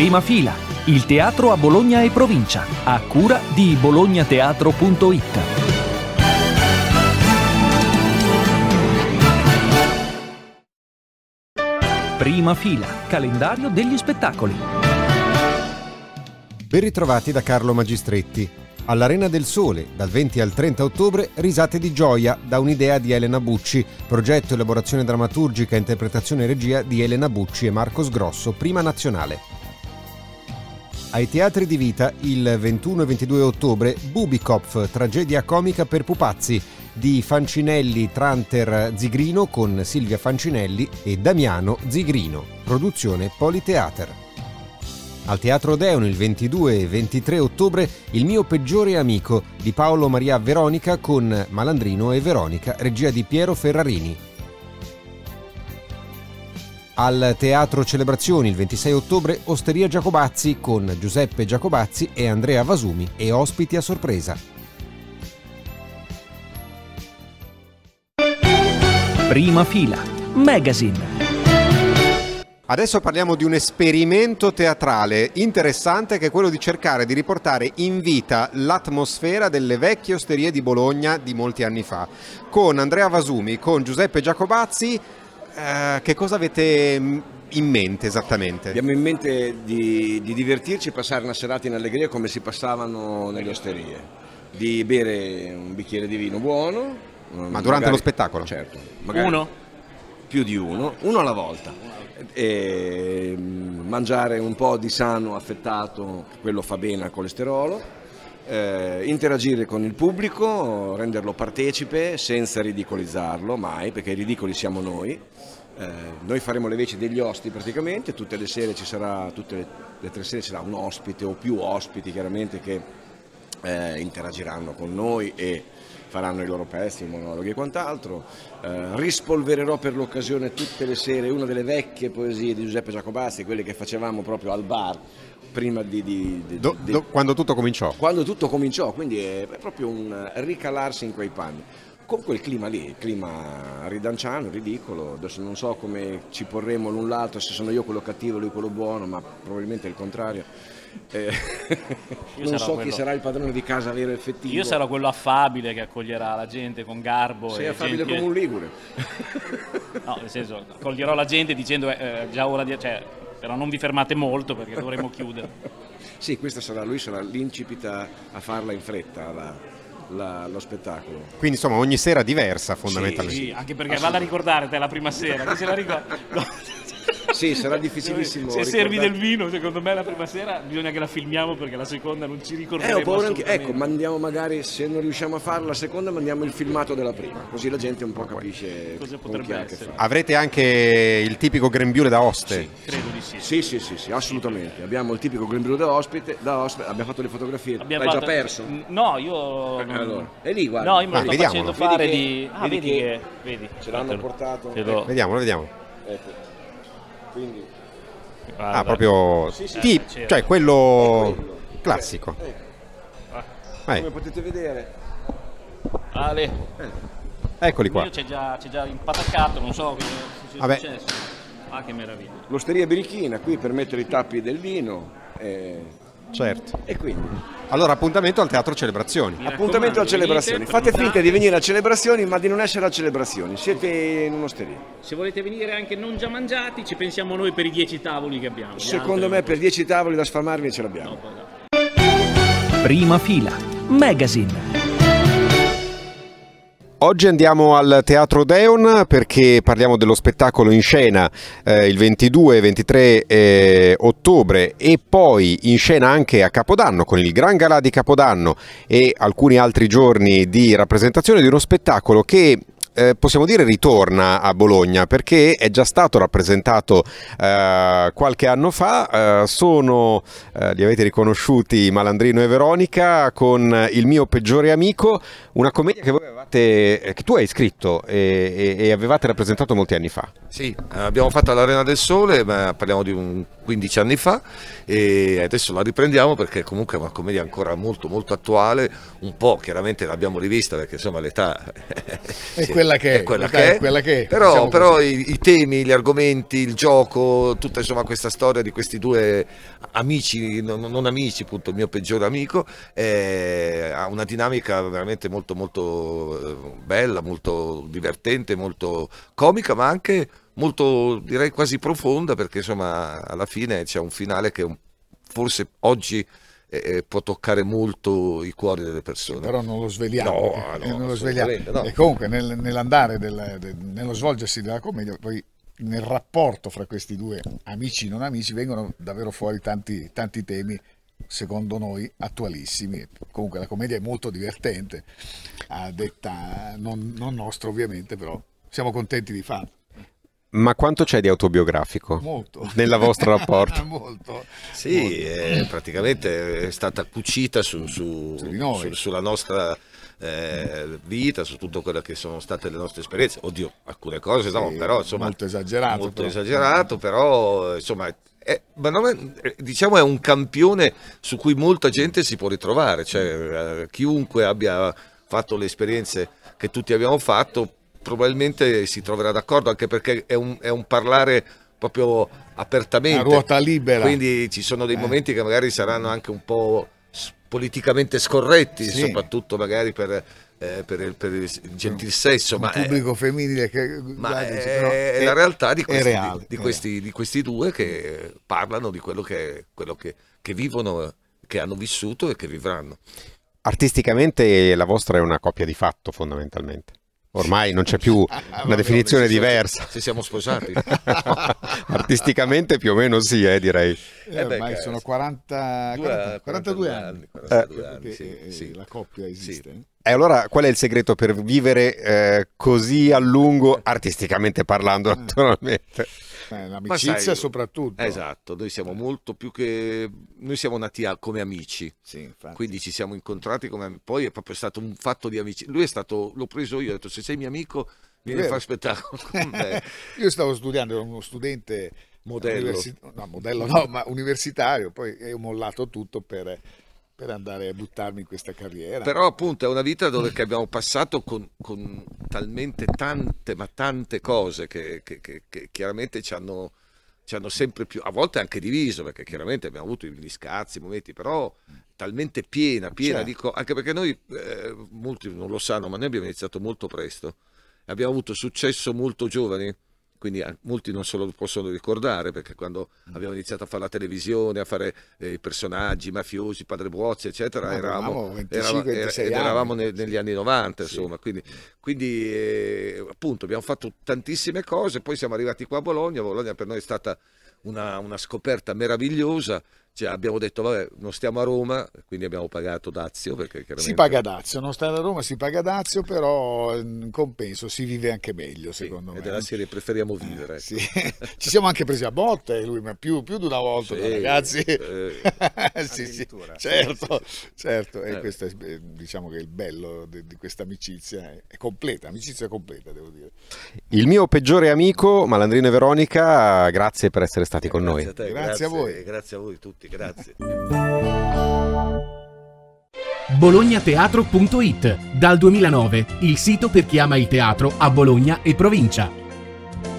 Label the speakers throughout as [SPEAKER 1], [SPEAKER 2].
[SPEAKER 1] Prima fila, il teatro a Bologna e provincia, a cura di bolognateatro.it. Prima fila, calendario degli spettacoli.
[SPEAKER 2] Ben ritrovati da Carlo Magistretti. All'Arena del Sole, dal 20 al 30 ottobre, Risate di gioia, da un'idea di Elena Bucci, progetto, elaborazione drammaturgica, interpretazione e regia di Elena Bucci e Marcos Grosso, prima nazionale. Ai teatri di vita, il 21 e 22 ottobre, Bubikopf, tragedia comica per pupazzi, di Fancinelli Tranter Zigrino con Silvia Fancinelli e Damiano Zigrino, produzione Politeater. Al Teatro Odeon il 22 e 23 ottobre Il mio peggiore amico di Paolo Maria Veronica con Malandrino e Veronica, regia di Piero Ferrarini. Al Teatro Celebrazioni il 26 ottobre Osteria Giacobazzi con Giuseppe Giacobazzi e Andrea Vasumi e ospiti a sorpresa.
[SPEAKER 1] Prima fila, Magazine.
[SPEAKER 2] Adesso parliamo di un esperimento teatrale interessante che è quello di cercare di riportare in vita l'atmosfera delle vecchie osterie di Bologna di molti anni fa. Con Andrea Vasumi, con Giuseppe Giacobazzi, eh, che cosa avete in mente esattamente?
[SPEAKER 3] Abbiamo in mente di, di divertirci e passare una serata in allegria come si passavano nelle osterie, di bere un bicchiere di vino buono.
[SPEAKER 2] Ma durante
[SPEAKER 3] magari-
[SPEAKER 2] lo spettacolo?
[SPEAKER 3] Certo.
[SPEAKER 4] Uno?
[SPEAKER 3] Più di uno, uno alla volta. E, mm, mangiare un po' di sano affettato, quello fa bene al colesterolo. Eh, interagire con il pubblico, renderlo partecipe senza ridicolizzarlo mai, perché i ridicoli siamo noi. Eh, noi faremo le veci degli ospiti praticamente, tutte le sere ci sarà, tutte le, le tre sere ci sarà un ospite o più ospiti chiaramente che eh, interagiranno con noi e faranno i loro pezzi, i monologhi e quant'altro. Eh, rispolvererò per l'occasione tutte le sere una delle vecchie poesie di Giuseppe Giacobazzi, quelle che facevamo proprio al bar prima di... di- di-
[SPEAKER 2] Do-
[SPEAKER 3] di-
[SPEAKER 2] do- quando tutto cominciò?
[SPEAKER 3] quando tutto cominciò, quindi è, è proprio un ricalarsi in quei panni. Con quel clima lì, il clima ridanciano, ridicolo, adesso non so come ci porremo l'un l'altro, se sono io quello cattivo e lui quello buono, ma probabilmente è il contrario. Eh, non so chi
[SPEAKER 4] quello-
[SPEAKER 3] sarà il padrone di casa vero e effettivo.
[SPEAKER 4] Io sarò quello affabile che accoglierà la gente con garbo.
[SPEAKER 3] Sei
[SPEAKER 4] e
[SPEAKER 3] affabile
[SPEAKER 4] gentile-
[SPEAKER 3] come un ligure.
[SPEAKER 4] No, nel senso, accoglierò la gente dicendo eh, già ora di... Cioè, però non vi fermate molto perché dovremo chiudere.
[SPEAKER 3] Sì, questa sarà, lui sarà l'incipit a, farla in fretta, la- la- lo spettacolo.
[SPEAKER 2] Quindi insomma ogni sera diversa fondamentalmente.
[SPEAKER 4] Sì, anche perché vado a ricordare te la prima sera, chi se la ricorda?
[SPEAKER 3] Sì, sarà difficilissimo.
[SPEAKER 4] Se servi del vino, secondo me la prima sera bisogna che la filmiamo perché la seconda non ci
[SPEAKER 3] Eh,
[SPEAKER 4] ricorderemo
[SPEAKER 3] ho paura anche. Ecco, mandiamo magari, se non riusciamo a farla la seconda, mandiamo il filmato della prima, così la gente un po' capisce
[SPEAKER 4] Cosa potrebbe essere.
[SPEAKER 2] Avrete anche il tipico grembiule da oste.
[SPEAKER 4] Credo di sì.
[SPEAKER 3] Sì, sì, sì, sì, assolutamente. Abbiamo il tipico grembiule da ospite, da ospite, abbiamo fatto le fotografie.
[SPEAKER 4] Abbiamo
[SPEAKER 3] L'hai
[SPEAKER 4] fatto-
[SPEAKER 3] già perso?
[SPEAKER 4] No, io...
[SPEAKER 3] Eh, allora, è lì, guarda.
[SPEAKER 4] No, io me lo
[SPEAKER 2] Ah,
[SPEAKER 4] sto facendo fare
[SPEAKER 3] Vedi che-
[SPEAKER 4] di... Ah,
[SPEAKER 3] vedi
[SPEAKER 4] vedi
[SPEAKER 3] che-.
[SPEAKER 4] Vedi.
[SPEAKER 3] Ce l'hanno portato.
[SPEAKER 4] lo-
[SPEAKER 2] Vediamo, vediamo.
[SPEAKER 3] Ecco. Quindi,
[SPEAKER 4] guarda.
[SPEAKER 2] Ah, proprio
[SPEAKER 3] Sì, sì.
[SPEAKER 2] ti-
[SPEAKER 4] c'era.
[SPEAKER 2] cioè quello classico.
[SPEAKER 3] come
[SPEAKER 2] Eh,
[SPEAKER 3] potete vedere,
[SPEAKER 4] Ale,
[SPEAKER 2] eccoli
[SPEAKER 4] il
[SPEAKER 2] qua.
[SPEAKER 4] c'è già, c'è già impataccato, non so che sia
[SPEAKER 2] Vabbè.
[SPEAKER 4] successo. Ah, che meraviglia.
[SPEAKER 3] l'osteria birichina qui per mettere i tappi del vino. eh,
[SPEAKER 2] Certo.
[SPEAKER 3] e quindi,
[SPEAKER 2] Allora appuntamento al Teatro Celebrazioni.
[SPEAKER 3] Appuntamento a celebrazioni. Fate finta di venire a celebrazioni, ma di non essere a celebrazioni. Siete in un'osteria.
[SPEAKER 4] Se volete venire anche non già mangiati, ci pensiamo noi per i dieci tavoli che abbiamo.
[SPEAKER 3] Secondo me per 10 tavoli da sfamarvi ce l'abbiamo.
[SPEAKER 1] Prima fila, Magazine.
[SPEAKER 2] Oggi andiamo al Teatro Deon perché parliamo dello spettacolo in scena eh, il 22 e 23 eh, ottobre e poi in scena anche a Capodanno con il Gran Galà di Capodanno e alcuni altri giorni di rappresentazione di uno spettacolo che eh, possiamo dire ritorna a Bologna perché è già stato rappresentato eh, qualche anno fa, eh, sono, eh, li avete riconosciuti Malandrino e Veronica con Il mio peggiore amico, una commedia che voi avevate, eh, che tu hai scritto e, e- e avevate rappresentato molti anni fa.
[SPEAKER 5] Sì, abbiamo fatto all'Arena del Sole, ma parliamo di un 15 anni fa e adesso la riprendiamo perché comunque è una commedia ancora molto molto attuale, un po' chiaramente l'abbiamo rivista perché insomma l'età
[SPEAKER 2] È
[SPEAKER 6] quella che è,
[SPEAKER 5] è quella che è.
[SPEAKER 6] quella che è,
[SPEAKER 5] Però,
[SPEAKER 6] diciamo
[SPEAKER 5] però i, i temi, gli argomenti, il gioco, tutta insomma questa storia di questi due amici, non, non amici, appunto il mio peggiore amico, eh, ha una dinamica veramente molto molto eh, bella, molto divertente, molto comica, ma anche molto direi quasi profonda perché insomma alla fine c'è un finale che forse oggi eh, può toccare molto i cuori delle persone.
[SPEAKER 6] però non lo sveliamo,
[SPEAKER 5] No,
[SPEAKER 6] eh,
[SPEAKER 5] no,
[SPEAKER 6] non lo sveliamo.
[SPEAKER 5] no.
[SPEAKER 6] E comunque nel- nell'andare, del- del- nello svolgersi della commedia, poi nel rapporto fra questi due amici non amici vengono davvero fuori tanti, tanti temi secondo noi attualissimi comunque la commedia è molto divertente a detta non, non nostra ovviamente però siamo contenti di farlo
[SPEAKER 2] Ma quanto c'è di autobiografico
[SPEAKER 6] molto
[SPEAKER 2] nella vostra rapporto?
[SPEAKER 6] molto
[SPEAKER 5] Sì, eh, praticamente è stata cucita su- su-
[SPEAKER 6] Su
[SPEAKER 5] sulla nostra eh, vita, su tutto quello che sono state le nostre esperienze. Oddio, alcune cose no,
[SPEAKER 6] Sì,
[SPEAKER 5] però insomma...
[SPEAKER 6] molto esagerato,
[SPEAKER 5] Molto
[SPEAKER 6] però.
[SPEAKER 5] esagerato, però insomma... è- ma non è- diciamo è un campione su cui molta gente si può ritrovare, cioè eh, chiunque abbia fatto le esperienze che tutti abbiamo fatto probabilmente si troverà d'accordo anche perché è un, è un parlare proprio apertamente
[SPEAKER 6] a ruota libera
[SPEAKER 5] quindi ci sono dei
[SPEAKER 6] Eh.
[SPEAKER 5] momenti che magari saranno anche un po' politicamente scorretti,
[SPEAKER 6] Sì.
[SPEAKER 5] soprattutto magari per, eh, per il, per il gentil sesso,
[SPEAKER 6] un
[SPEAKER 5] ma, è,
[SPEAKER 6] pubblico femminile che
[SPEAKER 5] ma
[SPEAKER 6] guardi,
[SPEAKER 5] è-
[SPEAKER 6] però
[SPEAKER 5] è la realtà di
[SPEAKER 6] è
[SPEAKER 5] questi,
[SPEAKER 6] reale,
[SPEAKER 5] di
[SPEAKER 6] è
[SPEAKER 5] questi- di questi due che parlano di quello, che, quello che, che vivono, che hanno vissuto e che vivranno.
[SPEAKER 2] Artisticamente la vostra è una coppia di fatto fondamentalmente. Ormai non c'è più una
[SPEAKER 6] Vabbè,
[SPEAKER 2] definizione diversa.
[SPEAKER 5] Ci siamo sposati.
[SPEAKER 2] Artisticamente più o meno sì, eh, direi.
[SPEAKER 6] Eh,
[SPEAKER 5] Eh
[SPEAKER 6] ormai
[SPEAKER 5] che-
[SPEAKER 6] sono 40,
[SPEAKER 5] Due-
[SPEAKER 6] 40 42 anni,
[SPEAKER 5] 42 anni, sì,
[SPEAKER 6] eh,
[SPEAKER 5] sì.
[SPEAKER 6] la coppia esiste.
[SPEAKER 5] Sì.
[SPEAKER 2] E allora qual è il segreto per vivere eh, così a lungo, artisticamente parlando naturalmente?
[SPEAKER 6] Eh, l'amicizia
[SPEAKER 5] sai,
[SPEAKER 6] soprattutto.
[SPEAKER 5] Esatto, noi siamo molto più che... Noi siamo nati come amici.
[SPEAKER 6] Sì.
[SPEAKER 5] Quindi ci siamo incontrati come poi è proprio stato un fatto di amicizia. Lui è stato, l'ho preso io, ho detto se sei mio amico vieni a fare spettacolo con me.
[SPEAKER 6] Io stavo studiando, ero uno studente
[SPEAKER 5] Modello.
[SPEAKER 6] universi- no, modello no, ma universitario, poi ho mollato tutto per, per andare a buttarmi in questa carriera.
[SPEAKER 5] Però appunto è una vita dove che abbiamo passato con, con talmente tante, ma tante cose che, che- che- che chiaramente ci hanno, ci hanno sempre più, a volte anche diviso, perché chiaramente abbiamo avuto gli scazzi, i momenti, però talmente piena, piena,
[SPEAKER 6] Certo.
[SPEAKER 5] dico, anche perché noi, eh, molti non lo sanno, ma noi abbiamo iniziato molto presto, abbiamo avuto successo molto giovani. Quindi eh, molti non se lo possono ricordare perché quando abbiamo iniziato a fare la televisione, a fare eh, i personaggi mafiosi, padre Buozzi, eccetera, eravamo,
[SPEAKER 6] avevamo 25,
[SPEAKER 5] eravamo-
[SPEAKER 6] 26
[SPEAKER 5] ed
[SPEAKER 6] anni.
[SPEAKER 5] eravamo ne- negli anni 90,
[SPEAKER 6] Sì.
[SPEAKER 5] insomma, quindi, quindi, eh, appunto abbiamo fatto tantissime cose, poi siamo arrivati qua a Bologna, Bologna per noi è stata una, una scoperta meravigliosa, Cioè, abbiamo detto vabbè non stiamo a Roma, quindi abbiamo pagato Dazio perché chiaramente...
[SPEAKER 6] Si paga Dazio, non stare a Roma si paga Dazio, però in compenso si vive anche meglio
[SPEAKER 5] Sì,
[SPEAKER 6] secondo
[SPEAKER 5] e
[SPEAKER 6] me.
[SPEAKER 5] della serie preferiamo vivere. ecco.
[SPEAKER 6] Sì. Ci siamo anche presi a botte lui, ma più, più di una volta,
[SPEAKER 5] Sì,
[SPEAKER 6] ragazzi.
[SPEAKER 5] eh,
[SPEAKER 6] sì, sì, certo, certo. E
[SPEAKER 5] Eh.
[SPEAKER 6] questo è eh, diciamo che il bello di, di questa amicizia è, completa, amicizia completa, devo dire.
[SPEAKER 2] Il mio peggiore amico, Malandrino e Veronica, grazie per essere stati con noi.
[SPEAKER 5] grazie a te,
[SPEAKER 6] Grazie a voi.
[SPEAKER 5] Grazie a voi tutti, grazie.
[SPEAKER 7] bolognateatro.it Dal 2009 il sito per chi ama il teatro a Bologna e provincia.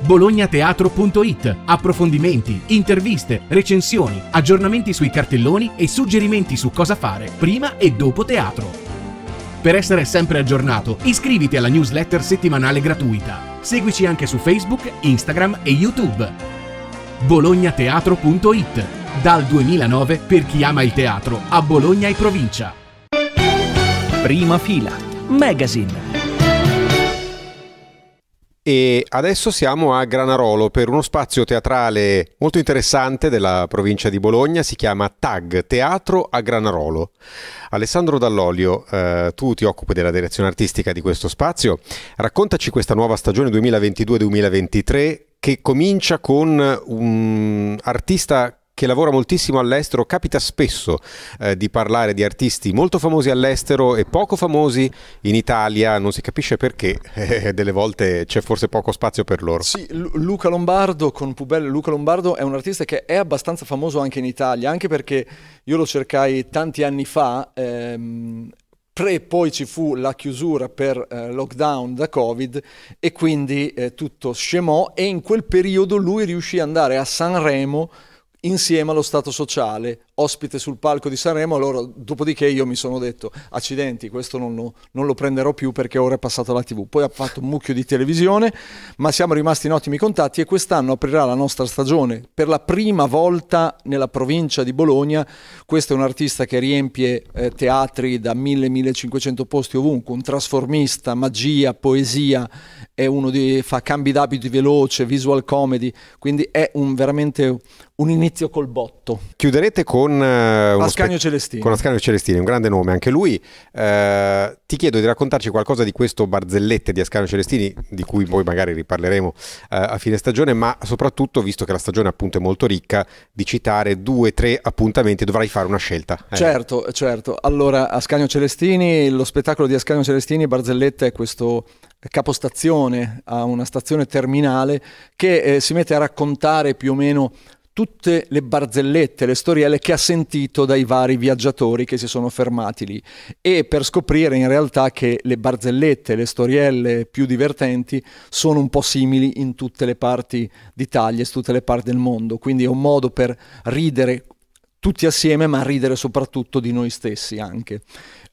[SPEAKER 7] bolognateatro.it Approfondimenti, interviste, recensioni, aggiornamenti sui cartelloni e suggerimenti su cosa fare prima e dopo teatro. Per essere sempre aggiornato, iscriviti alla newsletter settimanale gratuita. Seguici anche su Facebook, Instagram e YouTube. bolognateatro.it Dal 2009 per chi ama il teatro a Bologna e provincia.
[SPEAKER 1] Prima fila. Magazine.
[SPEAKER 2] E adesso siamo a Granarolo per uno spazio teatrale molto interessante della provincia di Bologna, si chiama TAG, Teatro a Granarolo. Alessandro Dall'Olio, eh, tu ti occupi della direzione artistica di questo spazio, raccontaci questa nuova stagione 2022-2023 che comincia con un artista che lavora moltissimo all'estero, capita spesso eh, di parlare di artisti molto famosi all'estero e poco famosi in Italia, non si capisce perché, eh, delle volte c'è forse poco spazio per loro.
[SPEAKER 8] Sì, Lu- Luca Lombardo con Pubelle. Luca Lombardo è un artista che è abbastanza famoso anche in Italia, anche perché io lo cercai tanti anni fa. ehm, pre poi ci fu la chiusura per eh, lockdown da Covid e quindi eh, tutto scemò e in quel periodo lui riuscì ad andare a Sanremo insieme allo Stato sociale, ospite sul palco di Sanremo, allora dopodiché io mi sono detto accidenti, questo non lo, non lo, prenderò più perché ora è passato alla tv, poi ha fatto un mucchio di televisione, ma siamo rimasti in ottimi contatti e quest'anno aprirà la nostra stagione per la prima volta nella provincia di Bologna, questo è un artista che riempie eh, teatri da 1000-1500 posti ovunque, un trasformista, magia, poesia, è uno di, fa cambi d'abiti veloce, visual comedy, quindi è un, veramente un inizio col botto.
[SPEAKER 2] Chiuderete con con, uh,
[SPEAKER 8] Ascanio spe- Celestini.
[SPEAKER 2] con Ascanio Celestini, un grande nome anche lui. Uh, ti chiedo di raccontarci qualcosa di questo barzellette di Ascanio Celestini, di cui poi magari riparleremo uh, a fine stagione, ma soprattutto, visto che la stagione appunto è molto ricca, di citare due, tre appuntamenti, dovrai fare una scelta.
[SPEAKER 8] Eh. Certo, certo. Allora, Ascanio Celestini, lo spettacolo di Ascanio Celestini, Barzellette è questo capostazione a una stazione terminale che eh, si mette a raccontare più o meno tutte le barzellette, le storielle che ha sentito dai vari viaggiatori che si sono fermati lì e per scoprire in realtà che le barzellette, le storielle più divertenti sono un po' simili in tutte le parti d'Italia e tutte le parti del mondo, quindi è un modo per ridere tutti assieme ma ridere soprattutto di noi stessi anche.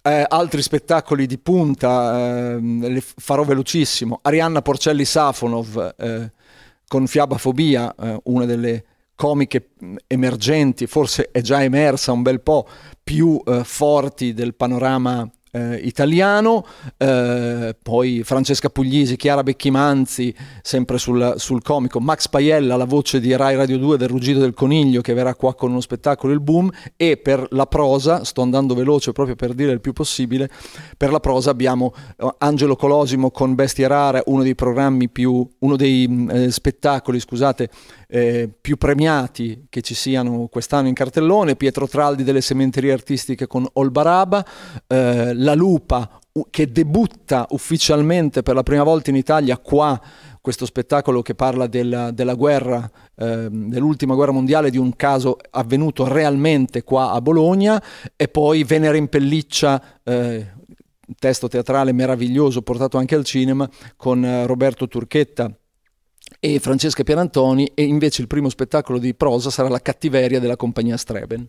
[SPEAKER 8] Eh, altri spettacoli di punta, eh, le farò velocissimo. Arianna Porcelli Safonov eh, con Fiabafobia, eh, una delle comiche emergenti, forse è già emersa un bel po' più eh, forti del panorama eh, italiano, eh, poi Francesca Puglisi, Chiara Becchimanzi, sempre sul, sul, comico, Max Paiella, la voce di Rai Radio 2 del Ruggito del Coniglio, che verrà qua con uno spettacolo Il Boom, e per la prosa, sto andando veloce proprio per dire il più possibile, per la prosa abbiamo eh, Angelo Colosimo con Bestia Rara, uno dei programmi più, uno dei mm, eh, spettacoli, scusate, eh, più premiati che ci siano quest'anno in cartellone, Pietro Traldi delle sementerie artistiche con Olbaraba, eh, La Lupa che debutta ufficialmente per la prima volta in Italia qua questo spettacolo che parla della, della guerra, eh, dell'ultima guerra mondiale, di un caso avvenuto realmente qua a Bologna, e poi Venere in pelliccia, eh, testo teatrale meraviglioso portato anche al cinema, con eh, Roberto Turchetta e Francesca Pierantoni e invece il primo spettacolo di prosa sarà La cattiveria della compagnia Streben.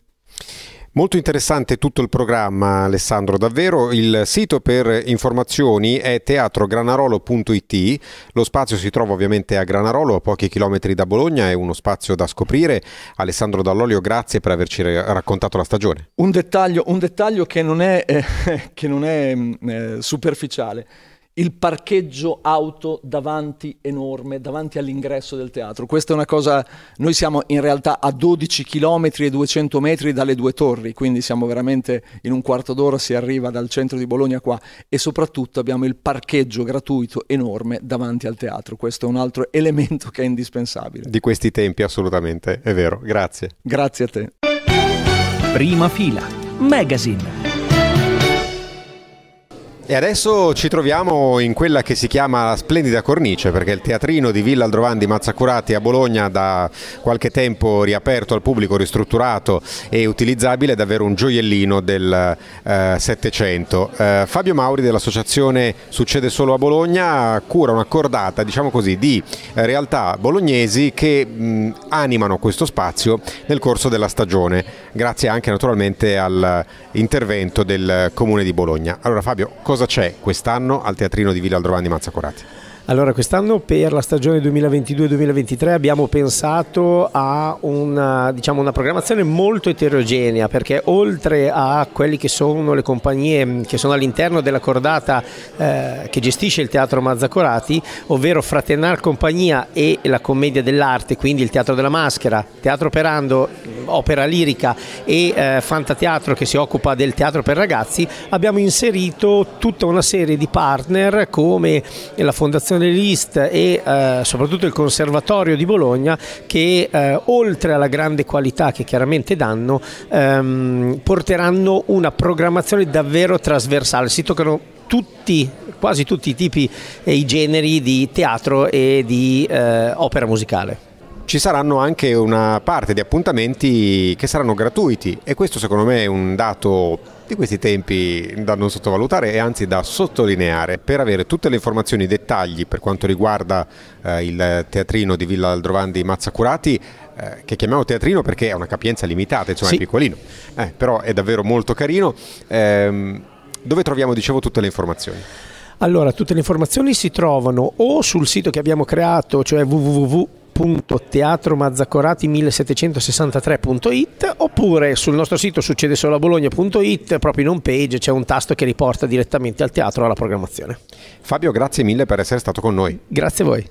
[SPEAKER 2] Molto interessante tutto il programma Alessandro, davvero il sito per informazioni è teatrogranarolo.it, lo spazio si trova ovviamente a Granarolo, a pochi chilometri da Bologna, è uno spazio da scoprire. Alessandro Dall'Olio, grazie per averci raccontato la stagione.
[SPEAKER 8] Un dettaglio, un dettaglio che non è, eh, che non è mm, eh, superficiale il parcheggio auto davanti enorme, davanti all'ingresso del teatro. Questa è una cosa, noi siamo in realtà a 12 km e 200 metri dalle due torri, quindi siamo veramente in un quarto d'ora si arriva dal centro di Bologna qua e soprattutto abbiamo il parcheggio gratuito enorme davanti al teatro. Questo è un altro elemento che è indispensabile.
[SPEAKER 2] Di questi tempi assolutamente, è vero. Grazie.
[SPEAKER 8] Grazie a te.
[SPEAKER 1] Prima fila. Magazine.
[SPEAKER 2] E adesso ci troviamo in quella che si chiama la Splendida Cornice, perché il teatrino di Villa Aldrovan di Mazzacurati a Bologna da qualche tempo riaperto al pubblico, ristrutturato e utilizzabile, è davvero un gioiellino del eh, Settecento. Eh, eh, Fabio Mauri dell'associazione Succede Solo a Bologna cura una cordata, diciamo così, di eh, realtà bolognesi che mh, animano questo spazio nel corso della stagione, grazie anche naturalmente all'intervento del Comune di Bologna. Allora Fabio, cosa c'è quest'anno al Teatrino di Villa Aldrovani Mazzacorati?
[SPEAKER 9] Allora, quest'anno per la stagione 2022-2023 abbiamo pensato a una, diciamo, una, programmazione molto eterogenea perché oltre a quelli che sono le compagnie che sono all'interno della cordata eh, che gestisce il Teatro Mazzacorati, ovvero Fraternar Compagnia e la Commedia dell'Arte, quindi il Teatro della Maschera, Teatro Perando, Opera Lirica e eh, Fantateatro che si occupa del teatro per ragazzi, abbiamo inserito tutta una serie di partner come la Fondazione Fondazione List e eh, soprattutto il Conservatorio di Bologna che eh, oltre alla grande qualità che chiaramente danno ehm, porteranno una programmazione davvero trasversale, si toccano tutti, quasi tutti i tipi e i generi di teatro e di eh, opera musicale.
[SPEAKER 2] ci saranno anche una parte di appuntamenti che saranno gratuiti e questo secondo me è un dato di questi tempi da non sottovalutare e anzi da sottolineare per avere tutte le informazioni, i dettagli per quanto riguarda eh, il teatrino di Villa Aldrovandi Mazzacurati eh, che chiamiamo teatrino perché ha una capienza limitata, insomma
[SPEAKER 9] Sì.
[SPEAKER 2] è piccolino, eh, però è davvero molto carino. Ehm, dove troviamo, dicevo, tutte le informazioni?
[SPEAKER 9] Allora, tutte le informazioni si trovano o sul sito che abbiamo creato, cioè www.teatromazzacorati1763.it oppure sul nostro sito succedesolabologna.it proprio in home page c'è un tasto che riporta direttamente al teatro alla programmazione.
[SPEAKER 2] Fabio, grazie mille per essere stato con noi.
[SPEAKER 9] Grazie a voi.